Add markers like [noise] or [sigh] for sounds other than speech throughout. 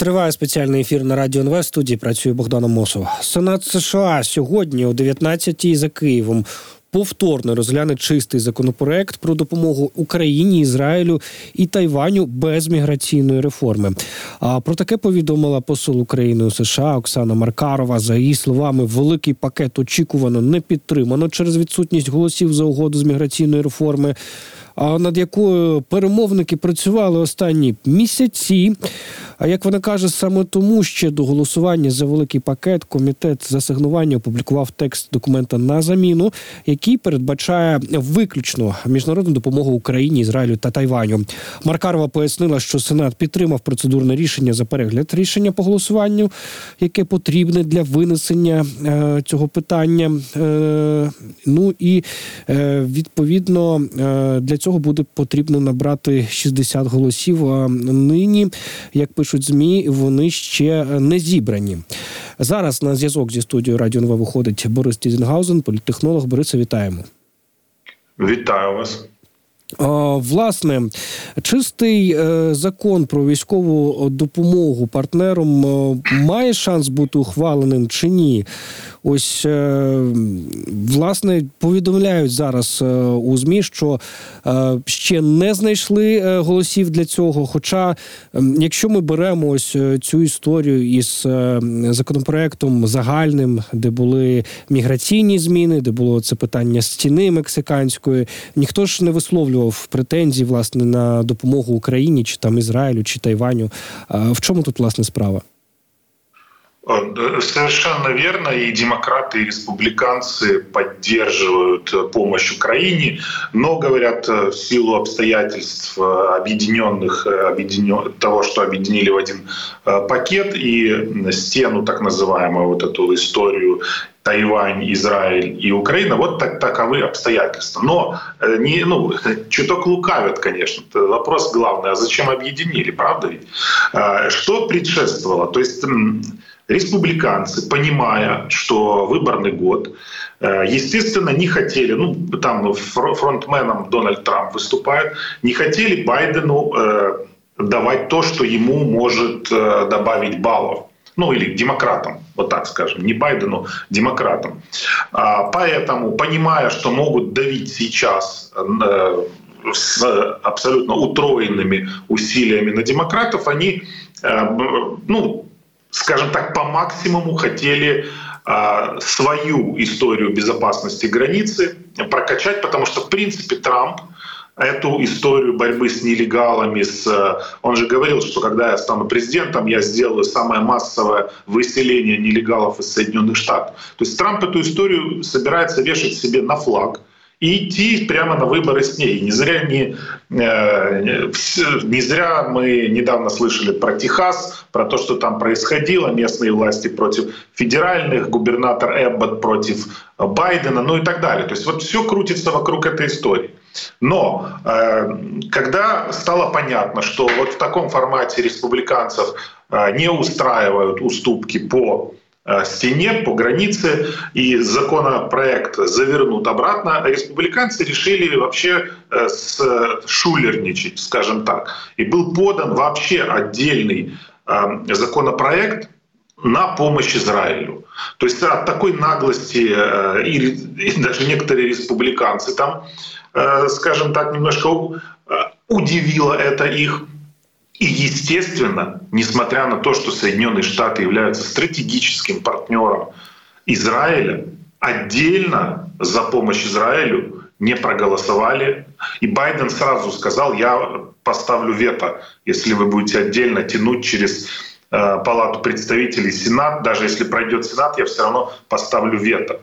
Триває спеціальний ефір на радіо НВ. студії працює Богдана Мосов. Сенат США сьогодні о 19-й за Києвом повторно розгляне чистий законопроект про допомогу Україні, Ізраїлю і Тайваню без міграційної реформи. А про таке повідомила посол України у США Оксана Маркарова. За її словами, великий пакет очікувано не підтримано через відсутність голосів за угоду з міграційної реформи над якою перемовники працювали останні місяці. А як вона каже, саме тому ще до голосування за великий пакет комітет з асигнування опублікував текст документа на заміну, який передбачає виключно міжнародну допомогу Україні, Ізраїлю та Тайваню. Маркарова пояснила, що Сенат підтримав процедурне рішення за перегляд рішення по голосуванню, яке потрібне для винесення е, цього питання. Е, ну і е, відповідно е, для цього буде потрібно набрати 60 голосів. А нині, як пишуть змі, вони ще не зібрані. Зараз на зв'язок зі студією Радіо НВ виходить Борис Тізенгаузен, політтехнолог. Бориса, вітаємо. Вітаю вас. Власне, чистий е, закон про військову допомогу партнерам е, має шанс бути ухваленим чи ні? Ось е, власне повідомляють зараз у змі, що ще не знайшли голосів для цього. Хоча, якщо ми беремо ось цю історію із законопроектом загальним, де були міграційні зміни, де було це питання стіни мексиканської, ніхто ж не висловлював висловлював претензії власне на допомогу Україні, чи там Ізраїлю, чи Тайваню. В чому тут власне справа? Совершенно верно. И демократы, и республиканцы поддерживают помощь Украине, но говорят э, в силу обстоятельств э, объединенных, э, объединен... того, что объединили в один пакет и стену, так называемую, вот эту историю Тайвань, Израиль и Украина, вот так, таковы обстоятельства. Но э, не, ну, [laughs] чуток лукавят, конечно. Вопрос главный, а зачем объединили, правда ведь? Что предшествовало? То есть республиканцы, понимая, что выборный год, э, естественно, не хотели, ну, там фронтменом Дональд Трамп выступает, не хотели Байдену э, давать то, что ему может добавить баллов ну или демократам, вот так скажем, не Байдену, демократам. А, поэтому, понимая, что могут давить сейчас э, с абсолютно утроенными усилиями на демократов, они, э, ну, скажем так, по максимуму хотели а, свою историю безопасности границы прокачать, потому что, в принципе, Трамп эту историю борьбы с нелегалами. С, э, он же говорил, что когда я стану президентом, я сделаю самое массовое выселение нелегалов из Соединенных Штатов. То есть Трамп эту историю собирается вешать себе на флаг и идти прямо на выборы с ней. Не зря, не, э, не зря мы недавно слышали про Техас, про то, что там происходило, местные власти против федеральных, губернатор Эббот против Байдена, ну и так далее. То есть вот все крутится вокруг этой истории. Но э, когда стало понятно, что вот в таком формате республиканцев э, не устраивают уступки по э, стене, по границе, и законопроект завернут обратно, республиканцы решили вообще э, шулерничать, скажем так. И был подан вообще отдельный э, законопроект на помощь Израилю. То есть от такой наглости э, и, и даже некоторые республиканцы там Э, скажем так, немножко э, удивило это их. И, естественно, несмотря на то, что Соединенные Штаты являются стратегическим партнером Израиля, отдельно за помощь Израилю не проголосовали. И Байден сразу сказал, я поставлю вето, если вы будете отдельно тянуть через э, Палату представителей Сенат. Даже если пройдет Сенат, я все равно поставлю вето.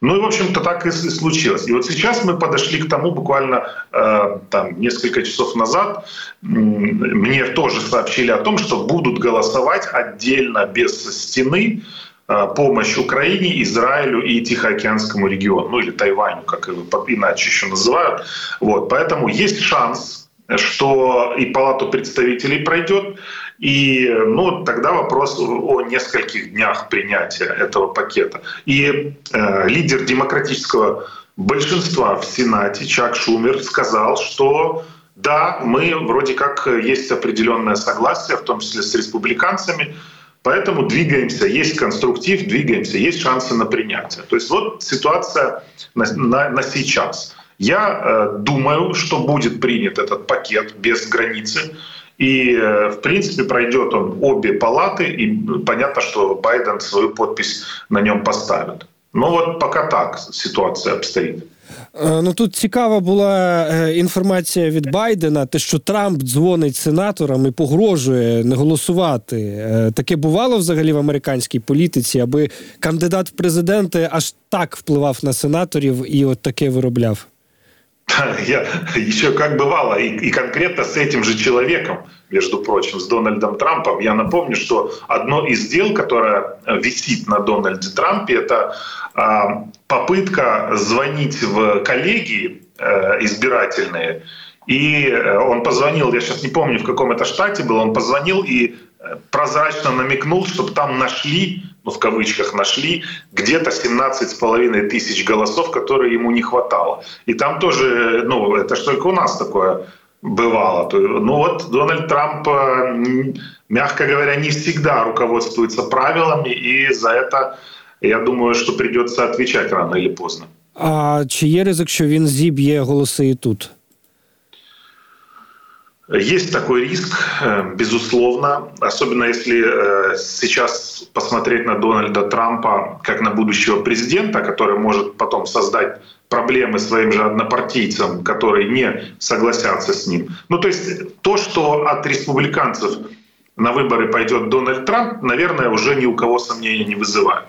Ну и, в общем-то, так и случилось. И вот сейчас мы подошли к тому буквально э, там, несколько часов назад. Мне тоже сообщили о том, что будут голосовать отдельно, без стены, э, помощь Украине, Израилю и Тихоокеанскому региону, ну или Тайваню, как его иначе еще называют. Вот, поэтому есть шанс, что и Палату представителей пройдет, и ну, тогда вопрос о нескольких днях принятия этого пакета. И э, лидер демократического большинства в Сенате Чак Шумер сказал, что да, мы вроде как есть определенное согласие, в том числе с республиканцами, поэтому двигаемся, есть конструктив, двигаемся, есть шансы на принятие. То есть вот ситуация на, на, на сейчас. Я э, думаю, что будет принят этот пакет без границы. И, э, в принципе, пройдет он обе палаты, и понятно, что Байден свою подпись на нем поставит. Ну вот пока так ситуація обстоїть. Е, ну тут цікава була е, інформація від Байдена, те, що Трамп дзвонить сенаторам і погрожує не голосувати. Е, таке бувало взагалі в американській політиці, аби кандидат в президенти аж так впливав на сенаторів і от таке виробляв. Я еще как бывало, и, и конкретно с этим же человеком, между прочим, с Дональдом Трампом. Я напомню, что одно из дел, которое висит на Дональде Трампе, это а, попытка звонить в коллегии а, избирательные. И э, он позвонил, я сейчас не помню, в каком это штате был, он позвонил и э, прозрачно намекнул, чтобы там нашли в кавычках нашли, где-то 17,5 тысяч голосов, которые ему не хватало. И там тоже, ну, это же только у нас такое бывало. Ну вот Дональд Трамп, э, мягко говоря, не всегда руководствуется правилами, и за это, я думаю, что придется отвечать рано или поздно. А чи є ризик, що він зіб'є голоси і тут? Есть такой риск, э, безусловно, особенно если э, сейчас посмотреть на Дональда Трампа как на будущего президента, который может потом создать проблемы своим же однопартийцам, которые не согласятся с ним. Ну, то есть то, что от республиканцев на выборы пойдет Дональд Трамп, наверное, уже ни у кого сомнений не вызывает.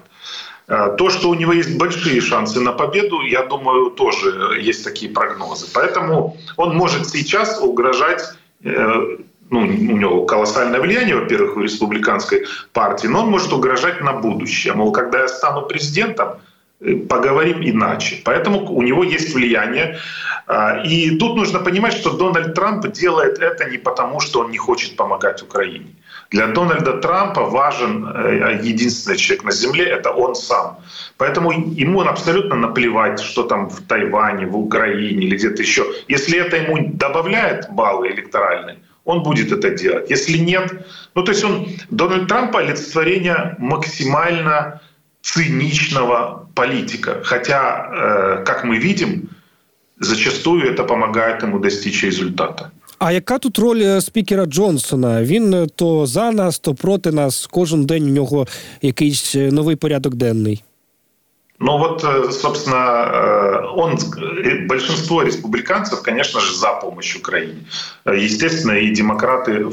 Э, то, что у него есть большие шансы на победу, я думаю, тоже есть такие прогнозы. Поэтому он может сейчас угрожать ну, у него колоссальное влияние, во-первых, у республиканской партии, но он может угрожать на будущее. Мол, когда я стану президентом, э, поговорим иначе. Поэтому у него есть влияние. А, и тут нужно понимать, что Дональд Трамп делает это не потому, что он не хочет помогать Украине. Для Дональда Трампа важен э, единственный человек на Земле — это он сам. Поэтому ему абсолютно наплевать, что там в Тайване, в Украине или где-то еще. Если это ему добавляет баллы электоральные, он будет это делать. Если нет, ну то есть он, Дональд Трамп олицетворение максимально циничного политика. Хотя, э, как мы видим, зачастую это помогает ему достичь результата. А яка тут роль спікера Джонсона? Він то за нас, то проти нас. Кожен день у нього якийсь новий порядок денний. Ну вот, собственно, он, большинство республиканцев, конечно же, за помощь Украине. Естественно, и демократы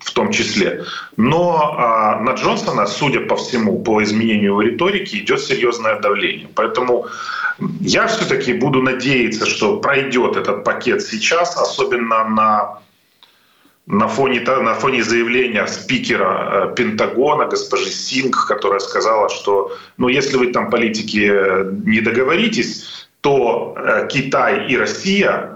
в том числе. Но на Джонсона, судя по всему, по изменению риторики, идет серьезное давление. Поэтому я все-таки буду надеяться, что пройдет этот пакет сейчас, особенно на на фоне, на фоне заявления спикера э, Пентагона, госпожи Синг, которая сказала, что ну, если вы там политики э, не договоритесь, то э, Китай и Россия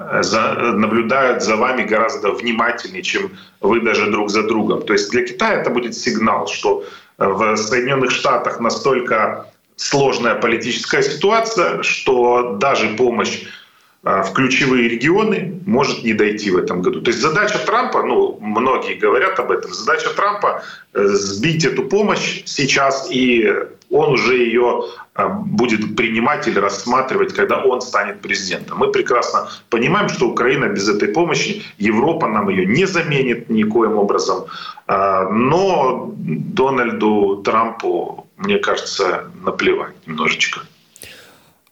наблюдают за вами гораздо внимательнее, чем вы даже друг за другом. То есть для Китая это будет сигнал, что в Соединенных Штатах настолько сложная политическая ситуация, что даже помощь в ключевые регионы может не дойти в этом году. То есть задача Трампа, ну, многие говорят об этом, задача Трампа э, сбить эту помощь сейчас, и он уже ее а, будет принимать или рассматривать, когда он станет президентом. Мы прекрасно понимаем, что Украина без этой помощи, Европа нам ее не заменит никоим образом. А, но Дональду Трампу, мне кажется, наплевать немножечко.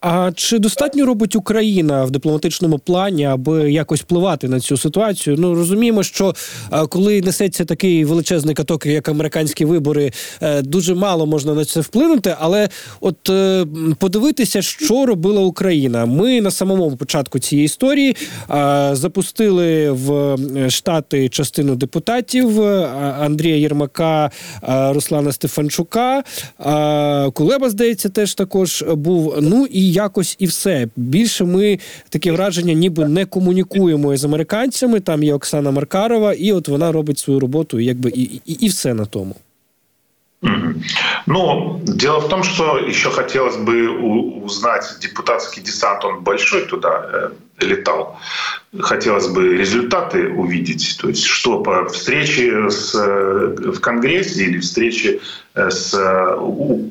А чи достатньо робить Україна в дипломатичному плані, аби якось впливати на цю ситуацію? Ну розуміємо, що е, коли несеться такий величезний каток, як американські вибори, е, дуже мало можна на це вплинути. Але от е, подивитися, що робила Україна. Ми на самому початку цієї історії запустили в штати частину депутатів Андрія Єрмака, Руслана Стефанчука. Кулеба здається, теж також був. Ну і якось і все. Більше ми таке враження, ніби не комунікуємо із американцями. Там є Оксана Маркарова, і от вона робить свою роботу, якби і, і, і все на тому. Ну, дело в том, что еще хотелось бы узнать депутатский десант, он большой туда э, летал. Хотелось бы результаты увидеть, то есть что по встрече с, э, в Конгрессе или встрече э, с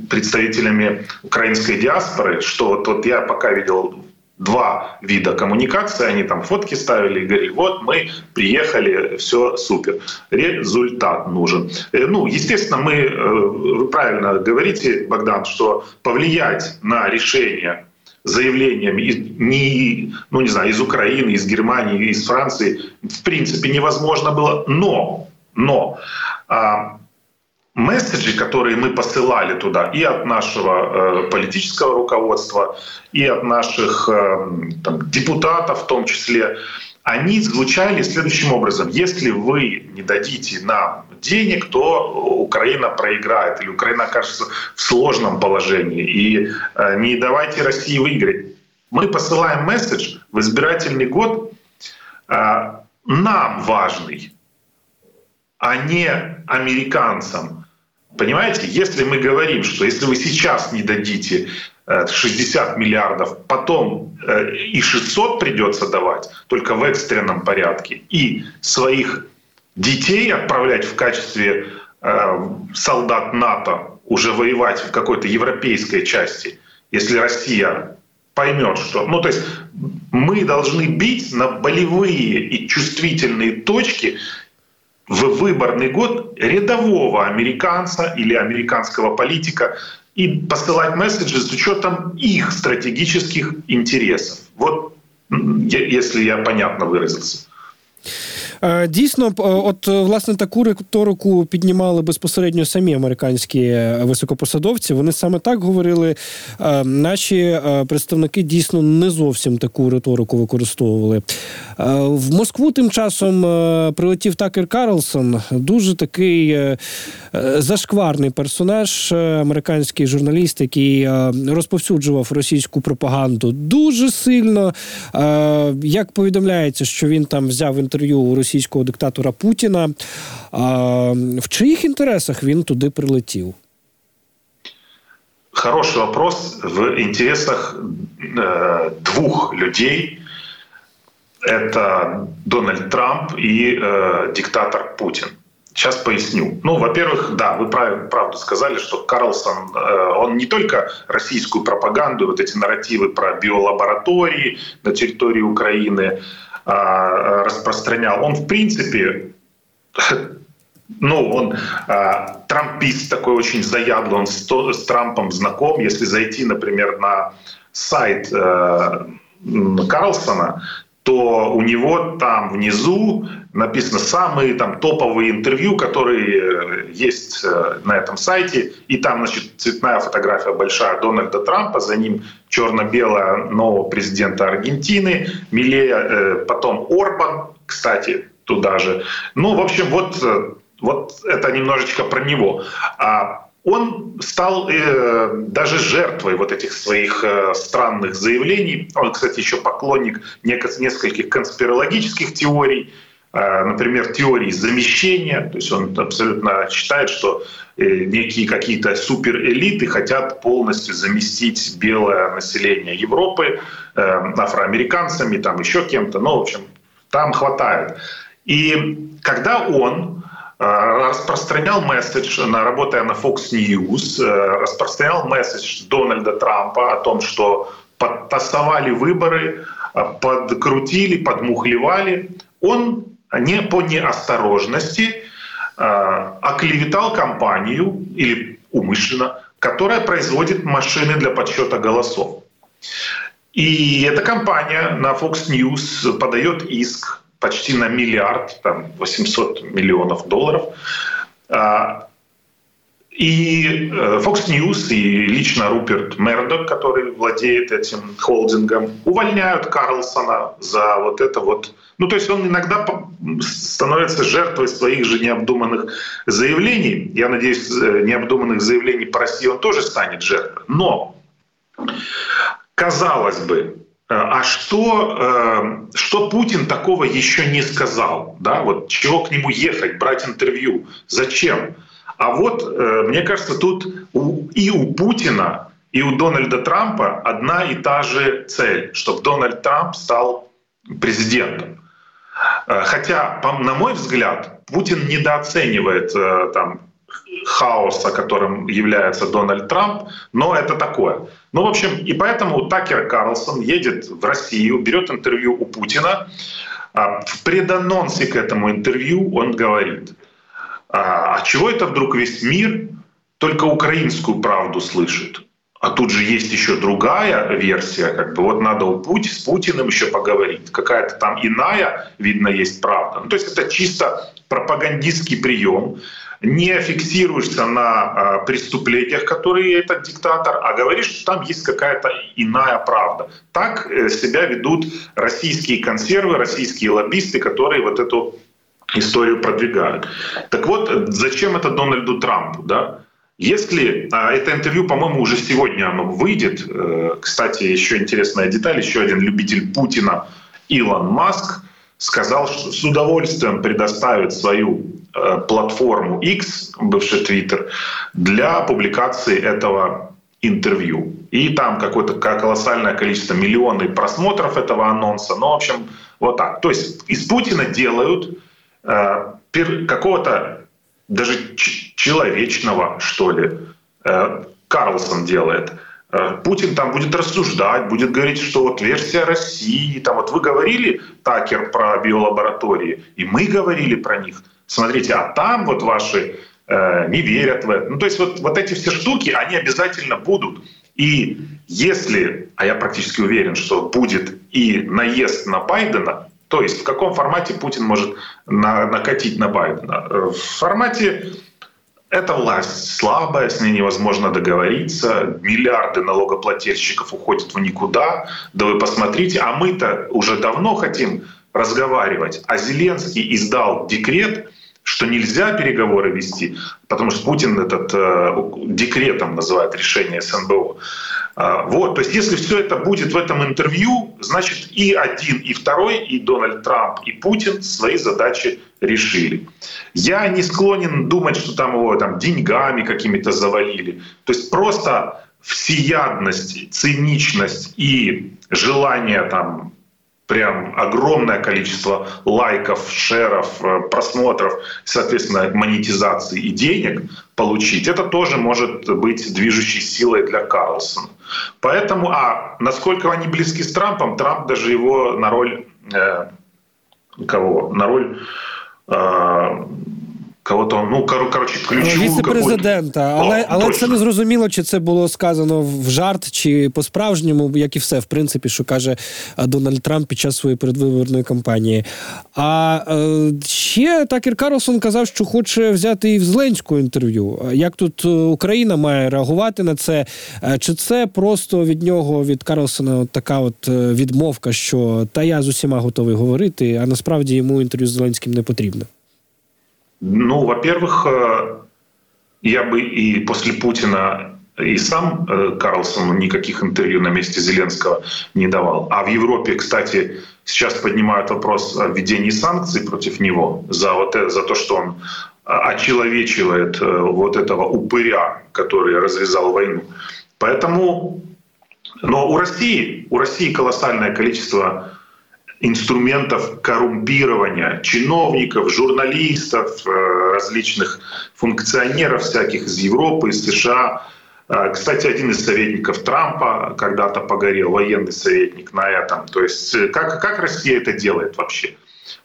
представителями украинской диаспоры, что вот, вот я пока видел два вида коммуникации, они там фотки ставили и говорили, вот мы приехали, все супер. Результат нужен. Э, ну, естественно, мы, э, вы правильно говорите, Богдан, что повлиять на решение заявлением не, ну, не знаю, из Украины, из Германии, из Франции в принципе невозможно было, но, но а, месседжи, которые мы посылали туда и от нашего э, политического руководства, и от наших э, там, депутатов в том числе, они звучали следующим образом. Если вы не дадите нам денег, то Украина проиграет, или Украина окажется в сложном положении, и э, не давайте России выиграть. Мы посылаем месседж в избирательный год э, нам важный, а не американцам. Понимаете, если мы говорим, что если вы сейчас не дадите 60 э, миллиардов, потом и 600 придется давать, только в экстренном порядке, и своих детей отправлять в качестве э, солдат НАТО уже воевать в какой-то европейской части, если Россия поймет, что... Ну, то есть мы должны бить на болевые и чувствительные точки в выборный год рядового американца или американского политика и посылать месседжи с учетом их стратегических интересов. Вот если я понятно выразился. Е, дійсно, от власне таку риторику піднімали безпосередньо самі американські високопосадовці. Вони саме так говорили. Е, наші е, представники дійсно не зовсім таку риторику використовували. В Москву тим часом прилетів Такер Карлсон, дуже такий зашкварний персонаж, американський журналіст, який розповсюджував російську пропаганду дуже сильно. Як повідомляється, що він там взяв інтерв'ю у російського диктатора Путіна. В чиїх інтересах він туди прилетів? Хороший вопрос. В интересах э, двух людей. Это Дональд Трамп и э, диктатор Путин. Сейчас поясню. Ну, во-первых, да, вы правильно, правду сказали, что Карлсон, э, он не только российскую пропаганду, вот эти нарративы про биолаборатории на территории Украины, а, распространял. Он, в принципе, ну, он а, трампист такой очень заядлый, он с, с Трампом знаком. Если зайти, например, на сайт э, Карлсона, то у него там внизу написано самые там топовые интервью, которые э, есть э, на этом сайте. И там, значит, цветная фотография большая Дональда Трампа, за ним черно-белая нового президента Аргентины, Милея, э, потом Орбан, кстати, туда же. Ну, в общем, вот, вот это немножечко про него. А он стал э, даже жертвой вот этих своих э, странных заявлений. Он, кстати, еще поклонник нескольких конспирологических теорий, э, например, теории замещения. То есть он абсолютно считает, что э, некие какие-то суперэлиты хотят полностью заместить белое население Европы э, афроамериканцами, там еще кем-то. Ну, в общем, там хватает. И когда он распространял месседж, работая на Fox News, э, распространял месседж Дональда Трампа о том, что подтасовали выборы, э, подкрутили, подмухлевали. Он не по неосторожности оклеветал компанию или умышленно, которая производит машины для подсчета голосов. И эта компания на Fox News подает иск почти на миллиард, там 800 миллионов долларов. А, и э, Fox News и лично Руперт Мердок, который владеет этим холдингом, увольняют Карлсона за вот это вот. Ну, то есть он иногда становится жертвой своих же необдуманных заявлений. Я надеюсь, э, необдуманных заявлений по России он тоже станет жертвой. Но, казалось бы, а что, э, что Путин такого еще не сказал? Да? Вот чего к нему ехать, брать интервью? Зачем? А вот, э, мне кажется, тут и у Путина, и у Дональда Трампа одна и та же цель, чтобы Дональд Трамп стал президентом. Э, хотя, на мой взгляд, Путин недооценивает э, там, хаоса, которым является Дональд Трамп, но это такое. Ну, в общем, и поэтому Такер Карлсон едет в Россию, берет интервью у Путина. А в преданонсе к этому интервью он говорит, а, а чего это вдруг весь мир только украинскую правду слышит? А тут же есть еще другая версия, как бы вот надо у Пути, с Путиным еще поговорить. Какая-то там иная, видно, есть правда. Ну, то есть это чисто пропагандистский прием. Не фиксируешься на э, преступлениях, которые этот диктатор, а говоришь, что там есть какая-то иная правда. Так э, себя ведут российские консервы, российские лоббисты, которые вот эту историю продвигают. Так вот, зачем это Дональду Трампу? Да? Если а, это интервью, по-моему, уже сегодня оно выйдет. Э, кстати, еще интересная деталь, еще один любитель Путина Илон Маск сказал, что с удовольствием предоставит свою платформу X, бывший Twitter, для публикации этого интервью. И там какое-то колоссальное количество, миллионы просмотров этого анонса. Ну, в общем, вот так. То есть из Путина делают э, какого-то даже человечного, что ли, э, Карлсон делает. Э, Путин там будет рассуждать, будет говорить, что вот версия России, там вот вы говорили, Такер, про биолаборатории, и мы говорили про них. Смотрите, а там вот ваши э, не верят в это. Ну, то есть вот, вот эти все штуки, они обязательно будут. И если, а я практически уверен, что будет и наезд на Байдена, то есть в каком формате Путин может на, накатить на Байдена? Э, в формате это власть слабая, с ней невозможно договориться, миллиарды налогоплательщиков уходят в никуда. Да вы посмотрите, а мы-то уже давно хотим разговаривать. А Зеленский издал декрет, что нельзя переговоры вести, потому что Путин этот э, декретом называет решение СНБО. А, вот, то есть если все это будет в этом интервью, значит и один, и второй, и Дональд Трамп, и Путин свои задачи решили. Я не склонен думать, что там его там, деньгами какими-то завалили. То есть просто всеядность, циничность и желание там прям огромное количество лайков, шеров, э, просмотров, соответственно, монетизации и денег получить, это тоже может быть движущей силой для Карлсона. Поэтому, а насколько они близки с Трампом, Трамп даже его на роль э, кого? На роль э, кого-то, ну коротше, ключову віце-президента. Але але точно. це не зрозуміло, чи це було сказано в жарт, чи по-справжньому, як і все, в принципі, що каже Дональд Трамп під час своєї передвиборної кампанії. А е, ще Такер Карлсон казав, що хоче взяти і в Зеленську інтерв'ю. Як тут е, Україна має реагувати на це? Е, чи це просто від нього, від Карлсона, от така от е, відмовка, що та я з усіма готовий говорити, а насправді йому інтерв'ю з Зеленським не потрібно? Ну, во-первых, э, я бы и после Путина и сам э, Карлсон никаких интервью на месте Зеленского не давал. А в Европе, кстати, сейчас поднимают вопрос о введении санкций против него за, вот это, за то, что он очеловечивает э, вот этого упыря, который развязал войну. Поэтому, но у России, у России колоссальное количество инструментов коррумпирования чиновников, журналистов, э, различных функционеров всяких из Европы, из США. Э, кстати, один из советников Трампа когда-то погорел, военный советник на этом. То есть э, как, как Россия это делает вообще?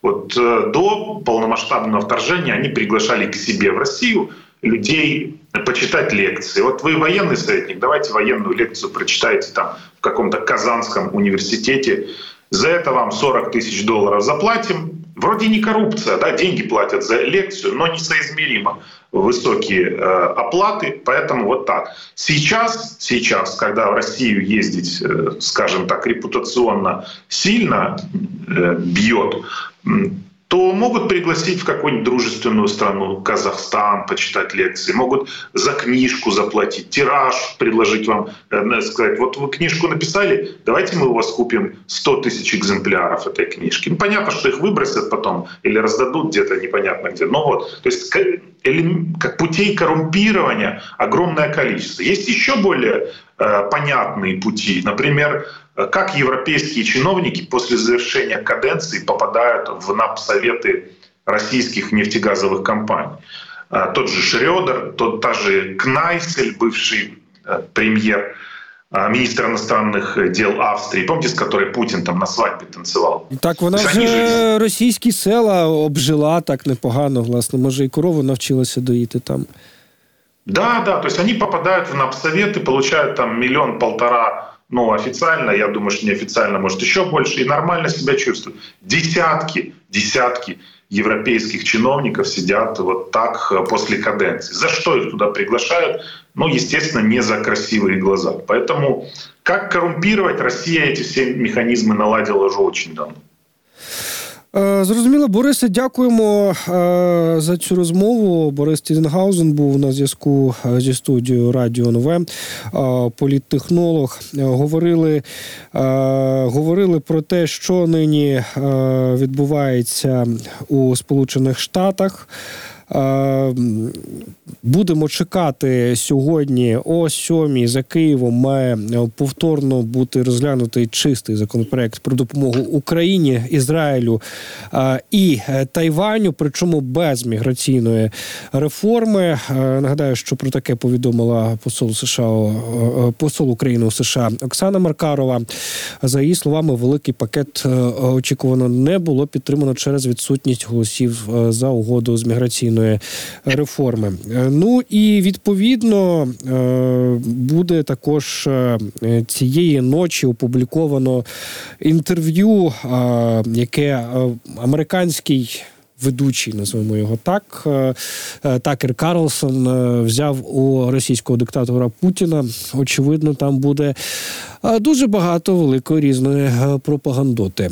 Вот до полномасштабного вторжения они приглашали к себе в Россию людей почитать лекции. Вот вы военный советник, давайте военную лекцию прочитайте там в каком-то Казанском университете за это вам 40 тысяч долларов заплатим. Вроде не коррупция, да, деньги платят за лекцию, но несоизмеримо высокие э, оплаты, поэтому вот так. Сейчас, сейчас, когда в Россию ездить, э, скажем так, репутационно сильно э, бьет, то могут пригласить в какую-нибудь дружественную страну, Казахстан, почитать лекции, могут за книжку заплатить, тираж предложить вам, э, сказать, вот вы книжку написали, давайте мы у вас купим 100 тысяч экземпляров этой книжки. Ну, понятно, что их выбросят потом или раздадут где-то непонятно где. Но вот, то есть как путей коррумпирования огромное количество. Есть еще более э, понятные пути. Например, как европейские чиновники после завершения каденции попадают в НАП-советы российских нефтегазовых компаний. А, тот же Шредер, тот та же Кнайсель, бывший э, премьер, а, министр иностранных дел Австрии, помните, с которой Путин там на свадьбі танцевал? Так вона ж же... російські села обжила так непогано, власне. Може, і корову навчилася доїти там. Да, да, то есть они попадают в НАПСоветы, получают там миллион-полтора ну, официально, я думаю, что неофициально, может, еще больше, и нормально себя чувствуют. Десятки, десятки европейских чиновников сидят вот так э, после каденции. За что их туда приглашают? Ну, естественно, не за красивые глаза. Поэтому как коррумпировать Россия эти все механизмы наладила уже очень давно. Е, зрозуміло, Борисе, дякуємо е, за цю розмову. Борис Тізенгаузен був на зв'язку е, зі студією Радіо Нове, політтехнолог. Говорили говорили про те, що нині відбувається у Сполучених Штатах. Будемо чекати сьогодні о сьомій за Києвом має повторно бути розглянутий чистий законопроект про допомогу Україні, Ізраїлю і Тайваню, причому без міграційної реформи. Нагадаю, що про таке повідомила посол США посол України у США Оксана Маркарова. За її словами, великий пакет очікувано не було підтримано через відсутність голосів за угоду з міграційної реформи. Ну і відповідно е, буде також е, цієї ночі опубліковано інтерв'ю, е, яке американський. Ведучий, називаємо його так, Такер Карлсон взяв у російського диктатора Путіна. Очевидно, там буде дуже багато великої різної пропагандоти.